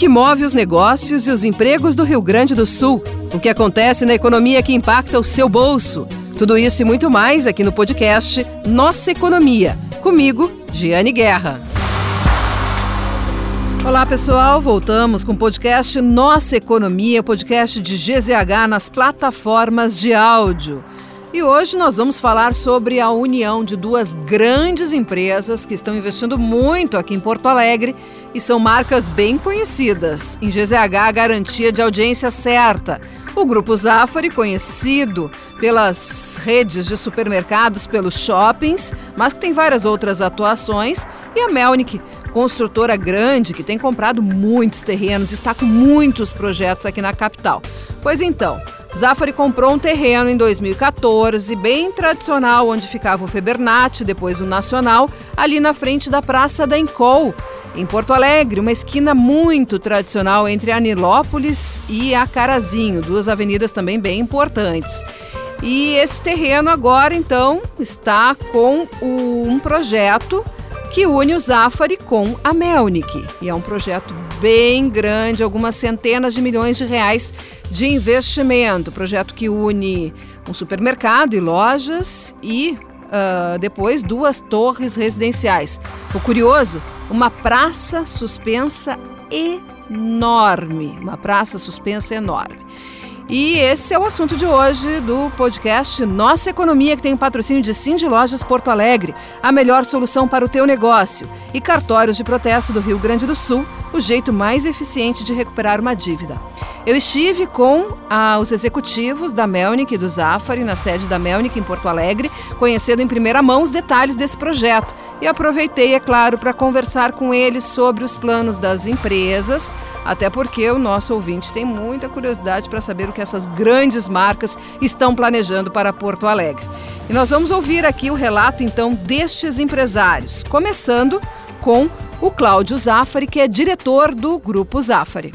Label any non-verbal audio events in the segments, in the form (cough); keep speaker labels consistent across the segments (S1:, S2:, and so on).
S1: que move os negócios e os empregos do Rio Grande do Sul, o que acontece na economia que impacta o seu bolso. Tudo isso e muito mais aqui no podcast Nossa Economia. Comigo, Giane Guerra. Olá pessoal, voltamos com o podcast Nossa Economia, podcast de GZH nas plataformas de áudio. E hoje nós vamos falar sobre a união de duas grandes empresas que estão investindo muito aqui em Porto Alegre e são marcas bem conhecidas. Em GZH, a garantia de audiência certa. O Grupo Zafari, conhecido pelas redes de supermercados, pelos shoppings, mas que tem várias outras atuações, e a Melnick, construtora grande que tem comprado muitos terrenos, está com muitos projetos aqui na capital. Pois então, Zafari comprou um terreno em 2014, bem tradicional, onde ficava o Febernat, depois o Nacional, ali na frente da Praça da Encol, em Porto Alegre, uma esquina muito tradicional entre Anilópolis e Acarazinho, duas avenidas também bem importantes. E esse terreno agora, então, está com o, um projeto que une o Zafari com a Melnick. E é um projeto bem grande, algumas centenas de milhões de reais de investimento. Projeto que une um supermercado e lojas e uh, depois duas torres residenciais. O curioso, uma praça suspensa enorme. Uma praça suspensa enorme. E esse é o assunto de hoje do podcast Nossa Economia, que tem o patrocínio de Cindy Lojas Porto Alegre, a melhor solução para o teu negócio, e cartórios de protesto do Rio Grande do Sul, o jeito mais eficiente de recuperar uma dívida. Eu estive com ah, os executivos da Melnick e do Zafari na sede da Melnick em Porto Alegre, conhecendo em primeira mão os detalhes desse projeto e aproveitei, é claro, para conversar com eles sobre os planos das empresas, até porque o nosso ouvinte tem muita curiosidade para saber o que essas grandes marcas estão planejando para Porto Alegre. E nós vamos ouvir aqui o relato então destes empresários, começando com o Cláudio Zafari, que é diretor do Grupo Zafari.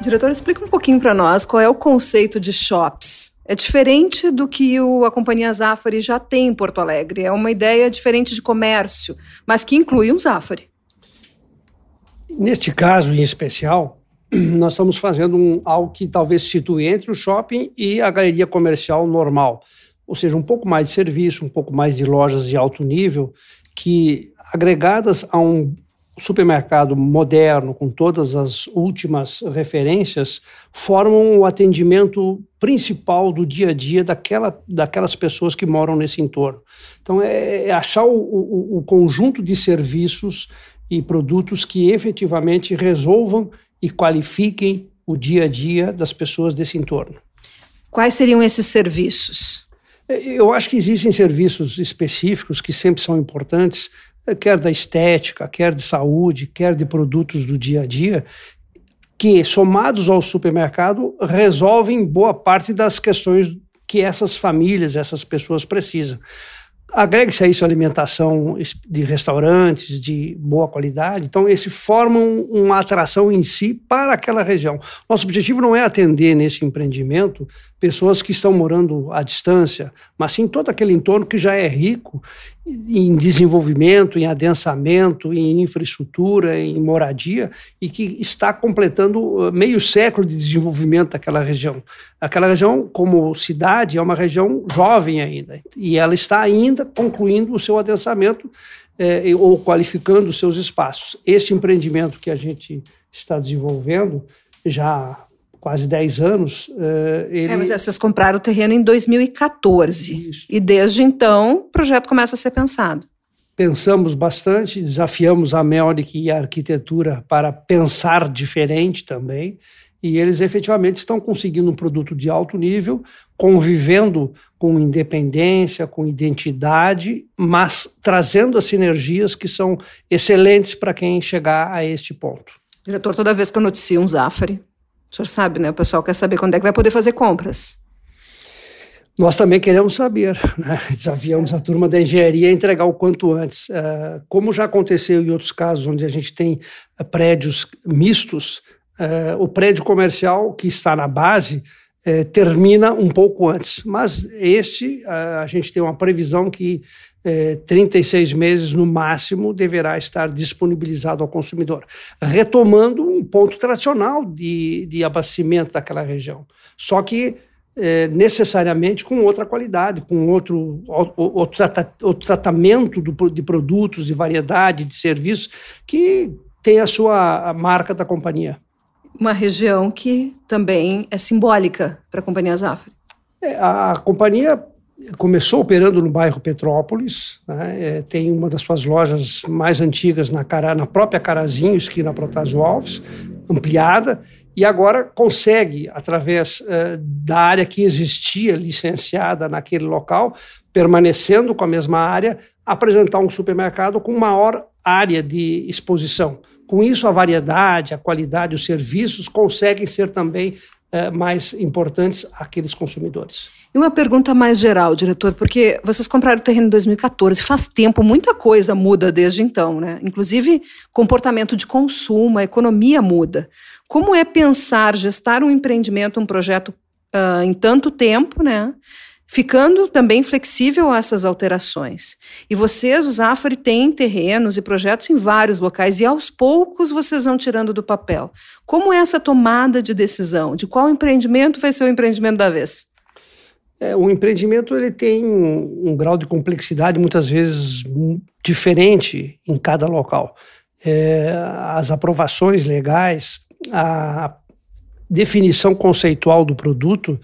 S1: Diretor, explica um pouquinho para nós qual é o conceito de shops. É diferente do que o, a Companhia Zafari já tem em Porto Alegre. É uma ideia diferente de comércio, mas que inclui um Zafari.
S2: Neste caso em especial, (clears throat) nós estamos fazendo um, algo que talvez situe entre o shopping e a galeria comercial normal. Ou seja, um pouco mais de serviço, um pouco mais de lojas de alto nível, que agregadas a um supermercado moderno, com todas as últimas referências, formam o atendimento principal do dia a dia daquela, daquelas pessoas que moram nesse entorno. Então, é, é achar o, o, o conjunto de serviços e produtos que efetivamente resolvam e qualifiquem o dia a dia das pessoas desse entorno.
S1: Quais seriam esses serviços?
S2: Eu acho que existem serviços específicos que sempre são importantes, quer da estética, quer de saúde, quer de produtos do dia a dia, que, somados ao supermercado, resolvem boa parte das questões que essas famílias, essas pessoas precisam. Agregue-se a isso alimentação de restaurantes de boa qualidade, então esse forma uma atração em si para aquela região. Nosso objetivo não é atender nesse empreendimento pessoas que estão morando à distância, mas sim todo aquele entorno que já é rico em desenvolvimento, em adensamento, em infraestrutura, em moradia e que está completando uh, meio século de desenvolvimento daquela região. Aquela região, como cidade, é uma região jovem ainda e ela está ainda concluindo o seu adensamento eh, ou qualificando os seus espaços. Este empreendimento que a gente está desenvolvendo já quase 10 anos.
S1: Uh, ele... É, mas vocês compraram o terreno em 2014. Isso. E desde então o projeto começa a ser pensado.
S2: Pensamos bastante, desafiamos a Melnick e a arquitetura para pensar diferente também. E eles efetivamente estão conseguindo um produto de alto nível, convivendo com independência, com identidade, mas trazendo as sinergias que são excelentes para quem chegar a este ponto.
S1: Diretor, toda vez que eu noticio um Zafari, o senhor sabe, né? O pessoal quer saber quando é que vai poder fazer compras.
S2: Nós também queremos saber, né? (laughs) desafiamos a turma da engenharia a entregar o quanto antes. Uh, como já aconteceu em outros casos onde a gente tem uh, prédios mistos, uh, o prédio comercial que está na base termina um pouco antes. Mas este, a gente tem uma previsão que é, 36 meses no máximo deverá estar disponibilizado ao consumidor, retomando um ponto tradicional de, de abastecimento daquela região. Só que é, necessariamente com outra qualidade, com outro, outro, outro tratamento do, de produtos, de variedade, de serviços, que tem a sua a marca da companhia.
S1: Uma região que também é simbólica para a Companhia Zafre.
S2: É, a companhia começou operando no bairro Petrópolis, né? é, tem uma das suas lojas mais antigas na, Cara, na própria Carazinho, esquina Protásio Alves, ampliada, e agora consegue, através uh, da área que existia licenciada naquele local, permanecendo com a mesma área, apresentar um supermercado com maior área de exposição. Com isso, a variedade, a qualidade, os serviços conseguem ser também uh, mais importantes àqueles consumidores.
S1: E uma pergunta mais geral, diretor, porque vocês compraram o terreno em 2014, faz tempo, muita coisa muda desde então, né? Inclusive comportamento de consumo, a economia muda. Como é pensar, gestar um empreendimento, um projeto uh, em tanto tempo, né? Ficando também flexível a essas alterações. E vocês, o Zafari, têm terrenos e projetos em vários locais e aos poucos vocês vão tirando do papel. Como é essa tomada de decisão? De qual empreendimento vai ser o empreendimento da vez?
S2: É, o empreendimento ele tem um, um, grau de complexidade muitas vezes diferente em cada local. É, as aprovações legais, a definição conceitual do produto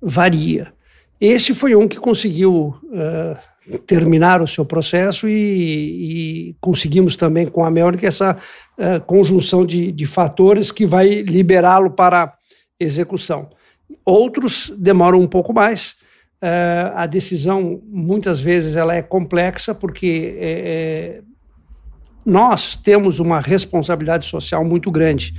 S2: varia. Esse foi um que conseguiu uh, terminar o seu processo e, e, conseguimos também com a Melnick essa uh, conjunção de, de fatores que vai liberá-lo para execução. Outros demoram um pouco mais. Uh, a decisão, muitas vezes, ela é complexa, porque é, é, nós temos uma responsabilidade social muito grande.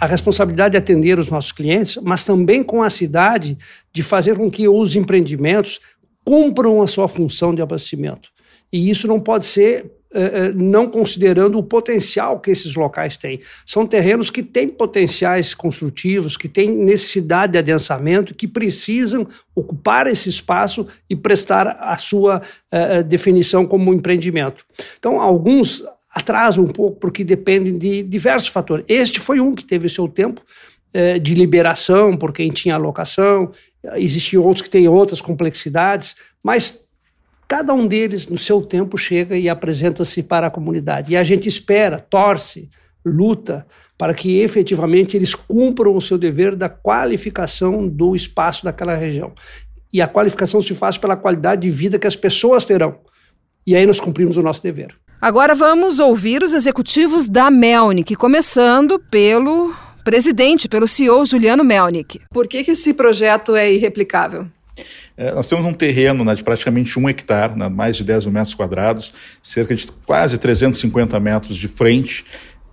S2: A responsabilidade de atender os nossos clientes, mas também com a cidade de fazer com que os empreendimentos cumpram a sua função de abastecimento. E isso não pode ser eh, eh, não considerando o potencial que esses locais têm. São terrenos que têm potenciais construtivos, que têm necessidade de adensamento, que precisam ocupar esse espaço e prestar a sua uh, definição como empreendimento. Então, alguns atrasam um pouco porque dependem de diversos fatores. Este foi um que teve seu tempo uh, de liberação por quem tinha alocação, existiam outros que têm outras complexidades, mas Cada um deles, no seu tempo, chega e apresenta-se para a comunidade. E a gente espera, torce, luta para que efetivamente eles cumpram o seu dever da qualificação do espaço daquela região. E a qualificação se faz pela qualidade de vida que as pessoas terão. E aí nós cumprimos o nosso dever.
S1: Agora vamos ouvir os executivos da Melnick, começando pelo presidente, pelo CEO Juliano Melnick. Por que, que esse projeto é irreplicável?
S3: É, nós temos um terreno né, de praticamente um hectare, né, mais de 10 mil metros quadrados, cerca de quase 350 metros de frente,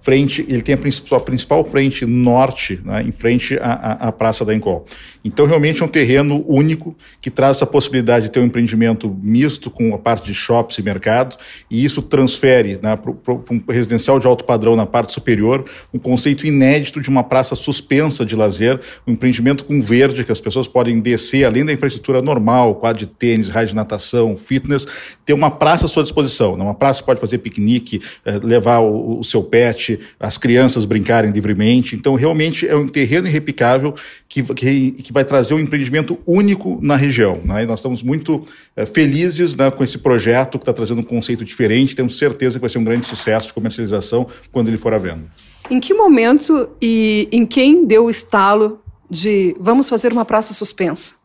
S3: frente, ele tem a sua principal frente norte, né, em frente à, à, Praça da Encol. Então, realmente é um terreno único que traz essa possibilidade de ter um empreendimento misto com a parte de shops e mercado, e isso transfere né, para um residencial de alto padrão na parte superior um conceito inédito de uma praça suspensa de lazer, um empreendimento com verde que as pessoas podem descer, além da infraestrutura normal, quadro de tênis, rádio de natação, fitness, ter uma praça à sua disposição. Né, uma praça que pode fazer piquenique, eh, levar o, o seu pet, as crianças brincarem livremente. Então, realmente é um terreno irreplicável que, que, que vai trazer um empreendimento único na região. Né? E nós estamos muito é, felizes né, com esse projeto que está trazendo um conceito diferente. Temos certeza que vai ser um grande sucesso de comercialização quando ele for à venda.
S1: Em que momento e em quem deu o estalo de vamos fazer uma praça suspensa?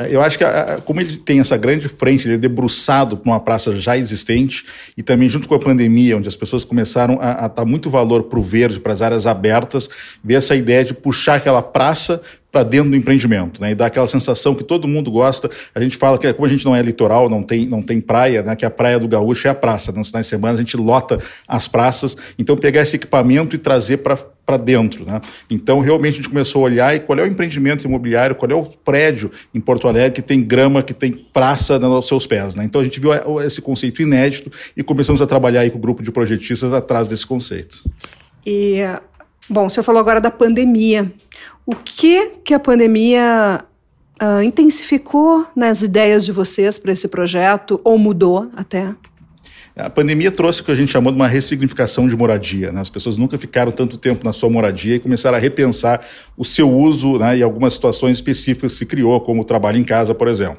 S3: É, eu acho que, como ele tem essa grande frente, ele é debruçado para uma praça já existente e também junto com a pandemia, onde as pessoas começaram a, a dar muito valor para o verde, para as áreas abertas, ver essa ideia de puxar aquela praça para dentro do empreendimento, né? E dá aquela sensação que todo mundo gosta. A gente fala que como a gente não é litoral, não tem, não tem praia, né? Que a praia do Gaúcho é a praça. Nos finais de semana a gente lota as praças. Então pegar esse equipamento e trazer para para dentro, né? Então realmente a gente começou a olhar e qual é o empreendimento imobiliário, qual é o prédio em Porto Alegre que tem grama, que tem praça nos seus pés, né? Então a gente viu esse conceito inédito e começamos a trabalhar aí com o grupo de projetistas atrás desse conceito.
S1: E bom, você falou agora da pandemia. O que que a pandemia uh, intensificou nas ideias de vocês para esse projeto ou mudou até?
S3: A pandemia trouxe o que a gente chamou de uma ressignificação de moradia. Né? As pessoas nunca ficaram tanto tempo na sua moradia e começaram a repensar o seu uso né, e algumas situações específicas que se criou, como o trabalho em casa, por exemplo.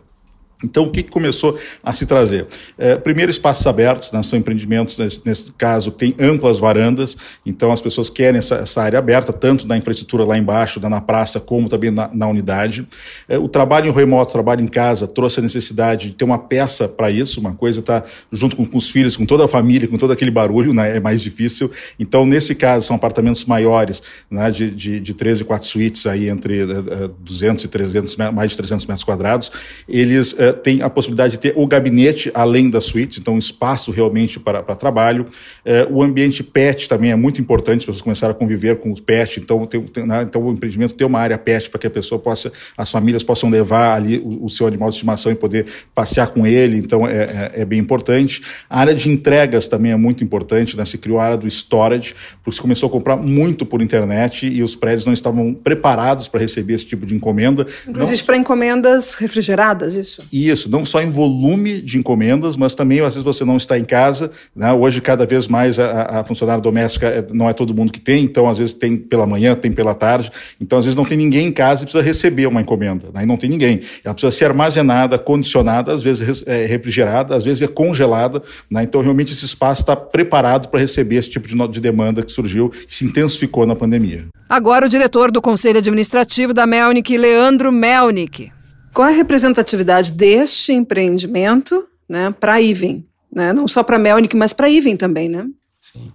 S3: Então, o que começou a se trazer? É, primeiro, espaços abertos, né, são empreendimentos, nesse, nesse, caso, que têm amplas varandas, então as pessoas querem essa, essa, área aberta, tanto na infraestrutura lá embaixo, na praça, como também na, na unidade. É, o trabalho em remoto, trabalho em casa, trouxe a necessidade de ter uma peça para isso, uma coisa está junto com, com, os filhos, com toda a família, com todo aquele barulho, né, é mais difícil. Então, nesse caso, são apartamentos maiores, né, de, de, de 13 e 4 suítes, aí entre uh, 200 e 300, mais de 300 metros quadrados, eles uh, tem a possibilidade de ter o gabinete além das suítes, então espaço realmente para, para trabalho. É, o ambiente pet também é muito importante, as pessoas começaram a conviver com os pets, então, tem, tem, né, então o empreendimento tem uma área pet para que a pessoa possa, as famílias possam levar ali o, o, seu animal de estimação e poder passear com ele, então é, é, é, bem importante. A área de entregas também é muito importante, né? se criou a área do storage, porque se começou a comprar muito por internet e os prédios não estavam preparados para receber esse tipo de encomenda.
S1: Inclusive para encomendas refrigeradas, isso?
S3: Isso, não só em volume de encomendas, mas também às vezes você não está em casa. Né? Hoje, cada vez mais, a, a funcionária doméstica é, não é todo mundo que tem, então às vezes tem pela manhã, tem pela tarde. Então, às vezes, não tem ninguém em casa e precisa receber uma encomenda. Né? E não tem ninguém. Ela precisa ser armazenada, condicionada, às vezes é refrigerada, às vezes é congelada. Né? Então, realmente, esse espaço está preparado para receber esse tipo de, de demanda que surgiu e se intensificou na pandemia.
S1: Agora, o diretor do Conselho Administrativo da Melnick, Leandro Melnick. Qual é a representatividade deste empreendimento né, para a Iven? Né? Não só para a Melnick, mas para a Iven também, né?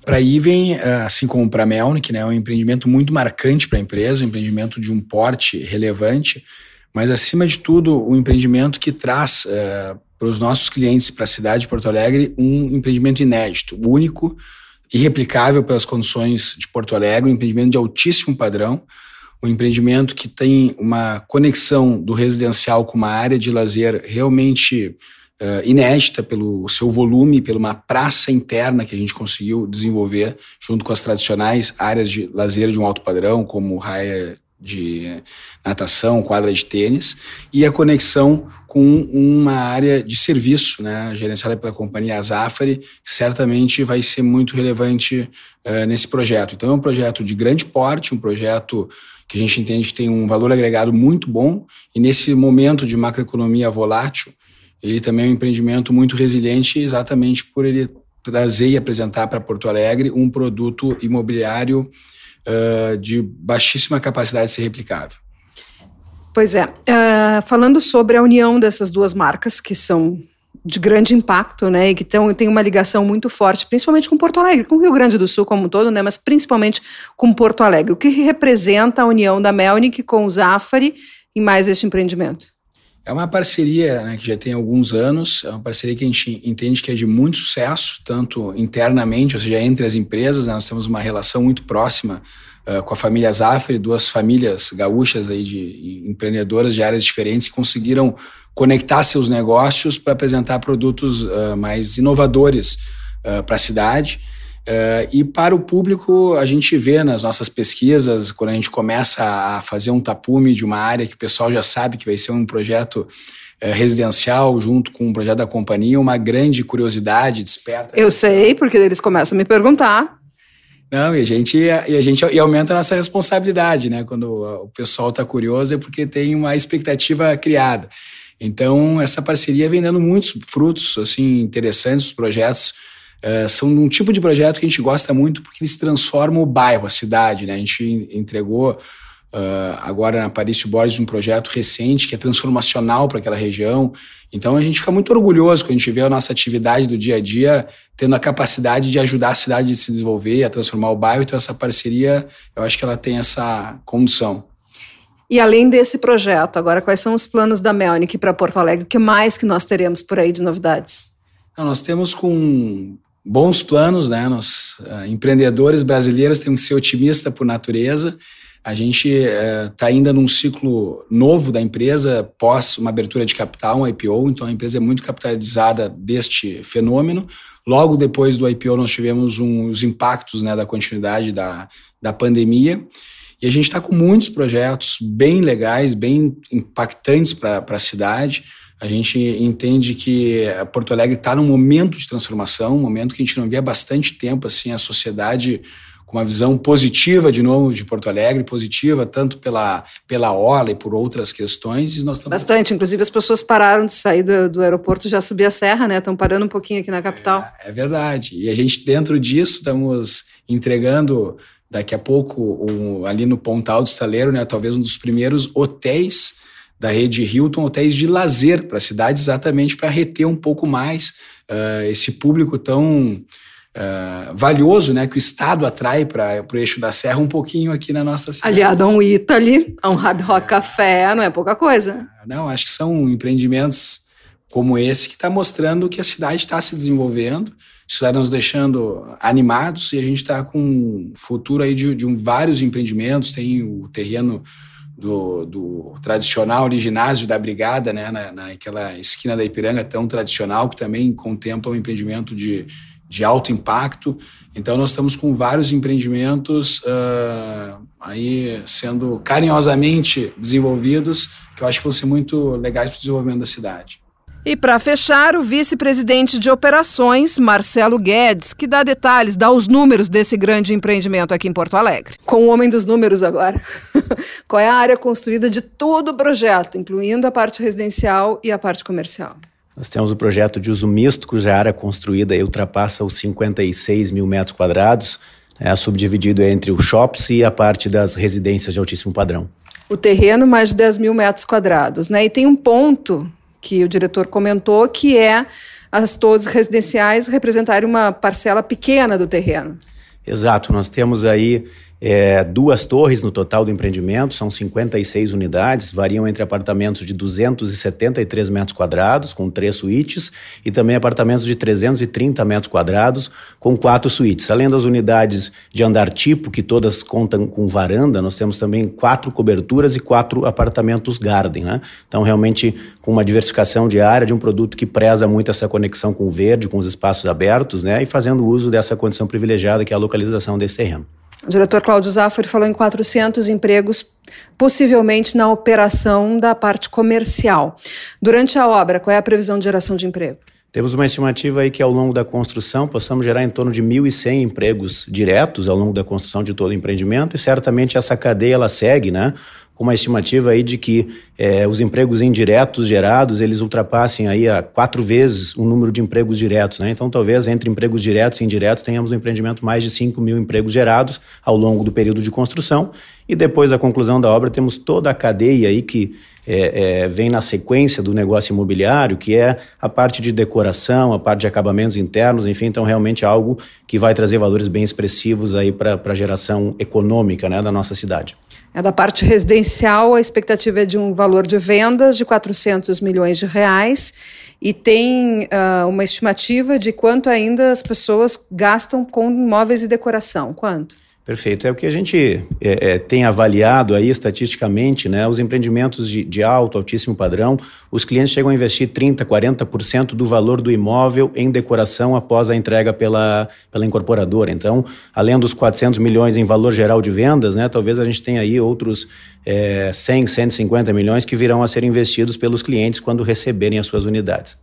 S4: Para a Iven, eh, assim como para a Melnick, né, é um empreendimento muito marcante para a empresa, um empreendimento de um porte relevante, mas acima de tudo, um empreendimento que traz uh, para os nossos clientes, para a cidade de Porto Alegre, um empreendimento inédito, único, irreplicável pelas condições de Porto Alegre, um empreendimento de altíssimo padrão, um empreendimento que tem uma conexão do residencial com uma área de lazer realmente uh, inédita pelo seu volume, pela uma praça interna que a gente conseguiu desenvolver junto com as tradicionais áreas de lazer de um alto padrão, como raia de natação, quadra de tênis, e a conexão com uma área de serviço, né, gerenciada pela companhia Azafari, que certamente vai ser muito relevante uh, nesse projeto. Então é um projeto de grande porte, um projeto que a gente entende que tem um valor agregado muito bom e nesse momento de macroeconomia volátil, ele também é um empreendimento muito resiliente exatamente por ele trazer e apresentar para Porto Alegre um produto imobiliário uh, de baixíssima capacidade de ser replicável.
S1: Pois é. Uh, falando sobre a união dessas duas marcas, que são de grande impacto, né, e que tão, tem uma ligação muito forte, principalmente com Porto Alegre, com o Rio Grande do Sul como um todo, né, mas principalmente com Porto Alegre. O que representa a união da Melnick com o Zafari em mais este empreendimento?
S4: É uma parceria né, que já tem alguns anos, é uma parceria que a gente entende que é de muito sucesso, tanto internamente, ou seja, entre as empresas, né, nós temos uma relação muito próxima uh, com a família Zafari, duas famílias gaúchas aí de empreendedoras de áreas diferentes que conseguiram conectar seus negócios para apresentar produtos uh, mais inovadores uh, para a cidade. Uh, e para o público, a gente vê nas nossas pesquisas, quando a gente começa a fazer um tapume de uma área que o pessoal já sabe que vai ser um projeto residencial junto com um projeto da companhia, uma grande curiosidade desperta.
S1: Eu sei, porque eles começam a me perguntar.
S4: Não, e a gente, e a gente e aumenta a nossa responsabilidade, né? Quando o pessoal está curioso é porque tem uma expectativa criada. Então, essa parceria vem dando muitos frutos assim interessantes, os projetos uh, são um tipo de projeto que a gente gosta muito porque eles transformam o bairro, a cidade. Né? A gente entregou uh, agora na Parício Borges um projeto recente que é transformacional para aquela região. Então, a gente fica muito orgulhoso quando a gente vê a nossa atividade do dia a dia tendo a capacidade de ajudar a cidade a se desenvolver, a transformar o bairro. Então, essa parceria, eu acho que ela tem essa condição.
S1: E além desse projeto, agora quais são os planos da Melnick para Porto Alegre? O que mais que nós teremos por aí de novidades?
S4: nós temos com bons planos, né? Nós, uh, empreendedores brasileiros, temos que ser otimistas por natureza. A gente está uh, ainda num ciclo novo da empresa, pós uma abertura de capital, um IPO, então a empresa é muito capitalizada deste fenômeno. Logo depois do IPO, nós tivemos um, os impactos né, da continuidade da, da pandemia. E a gente está com muitos projetos bem legais, bem impactantes para a cidade. A gente entende que Porto Alegre está num momento de transformação, um momento que a gente não via há bastante tempo assim a sociedade com uma visão positiva de novo de Porto Alegre, positiva tanto pela, pela orla e por outras questões. E nós estamos...
S1: Bastante, inclusive as pessoas pararam de sair do, do aeroporto já subir a serra, né? Estão parando um pouquinho aqui na capital.
S4: É, é, verdade. E a gente, dentro disso, estamos entregando daqui a pouco um, ali no Pontal do Estaleiro, né? Talvez um dos primeiros hotéis da rede Hilton, hotéis de lazer para a cidade, exatamente para reter um pouco mais uh, esse público tão uh, valioso, né, que o Estado atrai para o eixo da Serra um pouquinho aqui na nossa cidade.
S1: Aliado a um Italy, a um Hard Rock Café, não é pouca coisa.
S4: Não, acho que são empreendimentos como esse que está mostrando que a cidade está se desenvolvendo, está nos deixando animados e a gente está com um futuro aí de, de um, vários empreendimentos, tem o terreno do, do, tradicional ginásio da Brigada, né, na, naquela esquina da Ipiranga tão tradicional, que também contempla um empreendimento de, de alto impacto. Então, nós estamos com vários empreendimentos uh, aí sendo carinhosamente desenvolvidos, que eu acho que vão ser muito legais para o desenvolvimento da cidade.
S1: E para fechar, o vice-presidente de operações, Marcelo Guedes, que dá detalhes, dá os números desse grande empreendimento aqui em Porto Alegre. Com o homem dos números agora. (laughs) Qual é a área construída de todo o projeto, incluindo a parte residencial e a parte comercial?
S5: Nós temos o projeto de uso misto, cuja área construída ultrapassa os 56 mil metros quadrados, é subdividido entre os shops e a parte das residências de altíssimo padrão.
S1: O terreno, mais de 10 mil metros quadrados. Né? E tem um ponto que o diretor comentou, que é as torres residenciais representarem uma parcela pequena do terreno.
S5: Exato, nós temos aí é, duas torres no total do empreendimento, são 56 unidades, variam entre apartamentos de 273 metros quadrados, com três suítes, e também apartamentos de 330 metros quadrados, com quatro suítes. Além das unidades de andar tipo, que todas contam com varanda, nós temos também quatro coberturas e quatro apartamentos garden. Né? Então, realmente, com uma diversificação de área, de um produto que preza muito essa conexão com o verde, com os espaços abertos, né? e fazendo uso dessa condição privilegiada que é a localização desse terreno.
S1: O diretor Cláudio Zaffari falou em 400 empregos, possivelmente na operação da parte comercial. Durante a obra, qual é a previsão de geração de emprego?
S5: Temos uma estimativa aí que ao longo da construção possamos gerar em torno de 1.100 empregos diretos ao longo da construção de todo o empreendimento e certamente essa cadeia ela segue, né? Com uma estimativa aí de que é, os empregos indiretos gerados eles ultrapassem aí a quatro vezes o número de empregos diretos, né? Então talvez entre empregos diretos e indiretos tenhamos no empreendimento mais de 5 mil empregos gerados ao longo do período de construção e depois da conclusão da obra temos toda a cadeia aí que é, é, vem na sequência do negócio imobiliário, que é a parte de decoração, a parte de acabamentos internos, enfim, então realmente é algo que vai trazer valores bem expressivos aí para a geração econômica né, da nossa cidade.
S1: É da parte residencial, a expectativa é de um valor de vendas de 400 milhões de reais e tem uh, uma estimativa de quanto ainda as pessoas gastam com móveis e decoração. Quanto?
S5: Perfeito. É o que a gente é, é, tem avaliado aí estatisticamente, né? Os empreendimentos de, de, alto, altíssimo padrão, os clientes chegam a investir 30%, 40% do valor do imóvel em decoração após a entrega pela, pela incorporadora. Então, além dos 400 milhões em valor geral de vendas, né? Talvez a gente tenha aí outros é, 100, 150 milhões que virão a ser investidos pelos clientes quando receberem as suas unidades.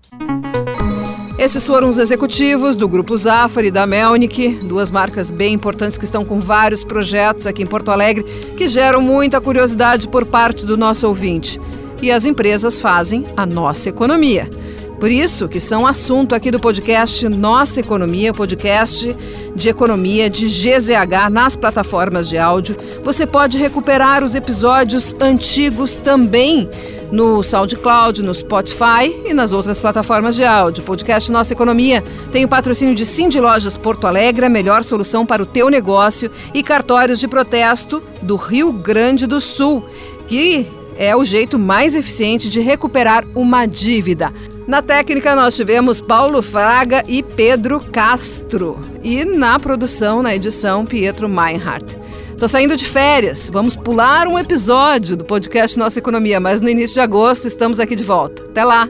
S1: Esses foram os executivos do Grupo Zafari e da Melnick, duas marcas bem importantes que estão com vários projetos aqui em Porto Alegre que geram muita curiosidade por parte do nosso ouvinte. E as empresas fazem a nossa economia. Por isso que são assunto aqui do podcast Nossa Economia, podcast de economia de GZH nas plataformas de áudio. Você pode recuperar os episódios antigos também no SoundCloud, no Spotify e nas outras plataformas de áudio. Podcast Nossa Economia tem o patrocínio de Cindy Lojas Porto Alegre, a melhor solução para o teu negócio, e cartórios de protesto do Rio Grande do Sul, que é o jeito mais eficiente de recuperar uma dívida. Na técnica, nós tivemos Paulo Fraga e Pedro Castro. E na produção, na edição, Pietro Meinhardt. Tô saindo de férias. Vamos pular um episódio do podcast Nossa Economia, mas no início de agosto estamos aqui de volta. Até lá!